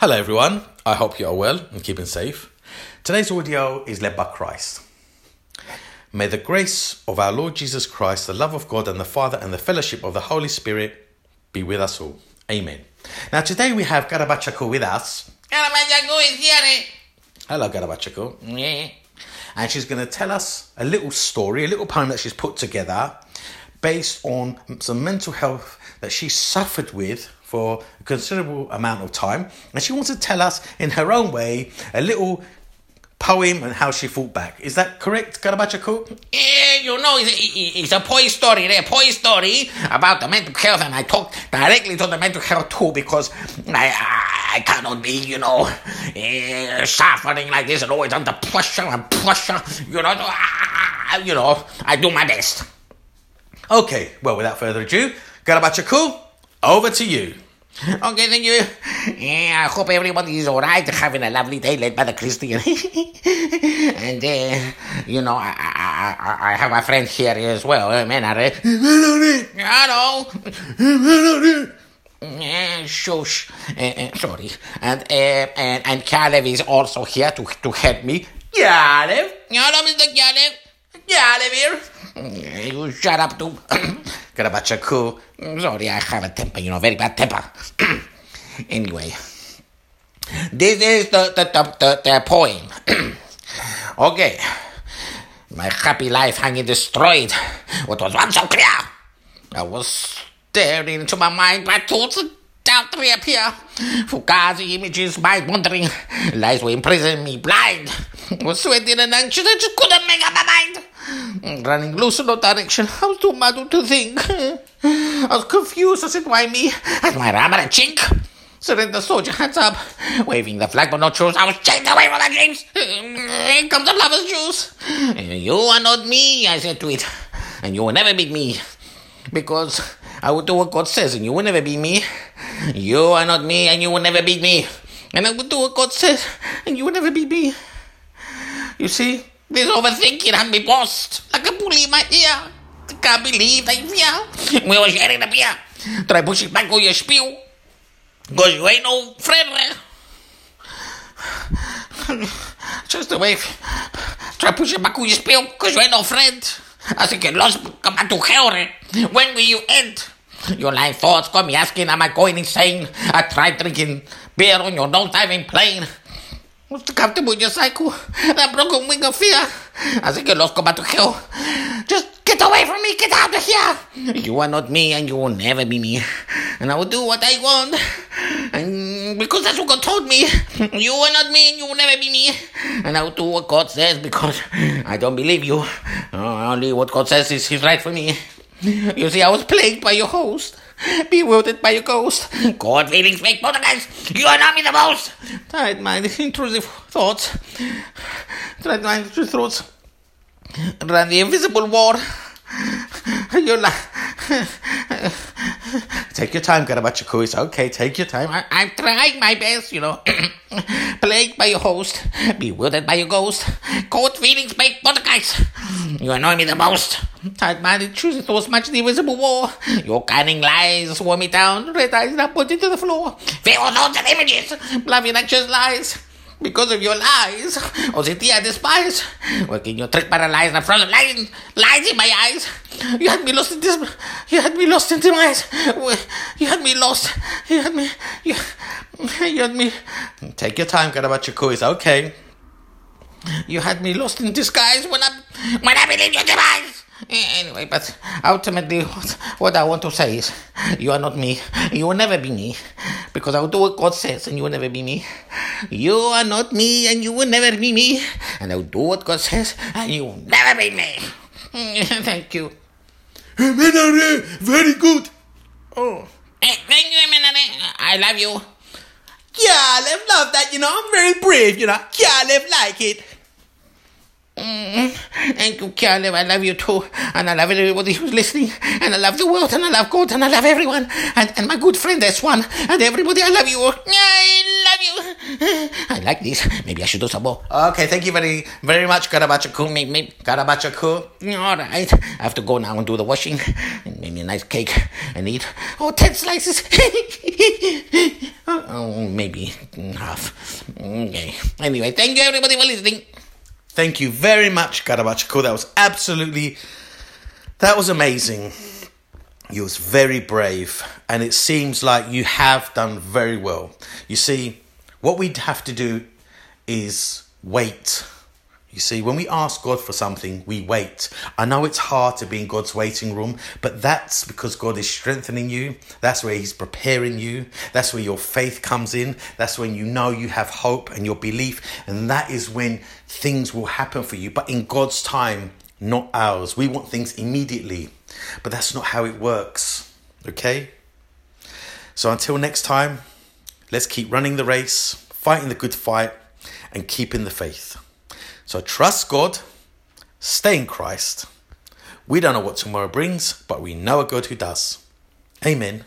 Hello, everyone. I hope you are well and keeping safe. Today's audio is led by Christ. May the grace of our Lord Jesus Christ, the love of God and the Father, and the fellowship of the Holy Spirit be with us all. Amen. Now, today we have Garabachako with us. Is here. Eh? Hello, Garabachako. Yeah. And she's going to tell us a little story, a little poem that she's put together based on some mental health that she suffered with for a considerable amount of time. And she wants to tell us in her own way a little poem and how she fought back. Is that correct, Garabachako? Yeah, you know, it's, it's a poy story, a poy story about the mental health, and I talk directly to the mental health too because I, I cannot be, you know, uh, suffering like this and always under pressure and pressure. You know, ah, you know, I do my best. Okay, well, without further ado, Garabachako, over to you. Okay, thank you. Yeah, I hope everybody is alright, having a lovely day led by the Christian. and, uh, you know, I, I, I, I have a friend here as well, uh, Menare. Hello. Yeah, shush. Uh, sorry. And, uh, and, and Kalev is also here to, to help me. Kalev? Hello, Mr. Kalev. Kalev here. You shut up, too. Garabachako. Mm, sorry, I have a temper, you know, very bad temper. anyway, this is the, the, the, the, the poem. okay. My happy life hanging destroyed. What was once so clear. I was staring into my mind, my thoughts doubt reappear. Fugazi images, mind wandering. Lies were imprisoning me blind. Was sweating and anxious, I just couldn't make up my mind. Mm, running loose in no direction, I was too muddled to think. I was confused, I said, why me? As my armor a chink. the soldier, hands up. Waving the flag but no truce, I was chained away from the dreams. Here comes the lover's juice. You are not me, I said to it. And you will never beat me. Because I will do what God says and you will never beat me. You are not me and you will never beat me. And I will do what God says and you will never beat me. You see, this overthinking had me bossed like a bully in my ear. I can't believe I fear. We were sharing the beer. Try pushing back on your spiel. Cause you ain't no friend. Just away. Try pushing back on your spiel. Cause you ain't no friend. Así que lost, come back to hell. When will you end? Your lying thoughts got me asking, am I going insane? I tried drinking beer on your nose diving plane. What's the comfortable in your cycle? That broken wing of fear. Así que los come to hell. Just get away from me, get out of here. You are not me and you will never be me. And I will do what I want. And because that's what God told me. You are not me and you will never be me. And I will do what God says because I don't believe you. Uh, only what God says is, is right for me. You see, I was plagued by your host, bewildered by your ghost, God feelings fake poltergeist. You are not me the most. Tired mind, intrusive thoughts, tired mind, intrusive thoughts. Ran the invisible war. You're like. Take your time, Garabachako. It's okay. Take your time. I, I'm trying my best, you know. Plagued by your host, bewildered by your ghost, cold feelings by poltergeist. You annoy me the most. Tired minded, choosing thoughts much the invisible war. Your cunning lies swore me down, red eyes now put into the floor. Feral thoughts and images, bluffing anxious lies. Because of your lies, OCD I despise. Working your trick paralyzed and frozen lies, lies in my eyes. You had me lost in this. You had me lost in demise. You had me lost. You had me. You, you had me. Take your time, Garabachako. It's okay. You had me lost in disguise when I when I believed your demise. Anyway, but ultimately, what, what I want to say is, you are not me. You will never be me, because I will do what God says, and you will never be me. You are not me, and you will never be me, and I will do what God says, and you will never be me. Thank you. Very good. Oh, Eh, thank you. I love you. Yeah, Lev love that, you know. I'm very brave, you know. Yeah, Lev like it. Mm, Thank you, Caleb. I love you too. And I love everybody who's listening. And I love the world. And I love God. And I love everyone. And, and my good friend, that's one. And everybody, I love you. I love you. I like this. Maybe I should do some more. Okay, thank you very, very much, Karabachakoo. Maybe. Karabachakoo. All right. I have to go now and do the washing. And maybe a nice cake and eat. Oh, 10 slices. oh, maybe half. Okay. Anyway, thank you everybody for listening. Thank you very much, Karabachakoo. That was absolutely, that was amazing. You was very brave, and it seems like you have done very well. You see, what we'd have to do is wait. You see, when we ask God for something, we wait. I know it's hard to be in God's waiting room, but that's because God is strengthening you. That's where He's preparing you. That's where your faith comes in. That's when you know you have hope and your belief. And that is when things will happen for you. But in God's time, not ours. We want things immediately, but that's not how it works. Okay? So until next time, let's keep running the race, fighting the good fight, and keeping the faith. So trust God, stay in Christ. We don't know what tomorrow brings, but we know a God who does. Amen.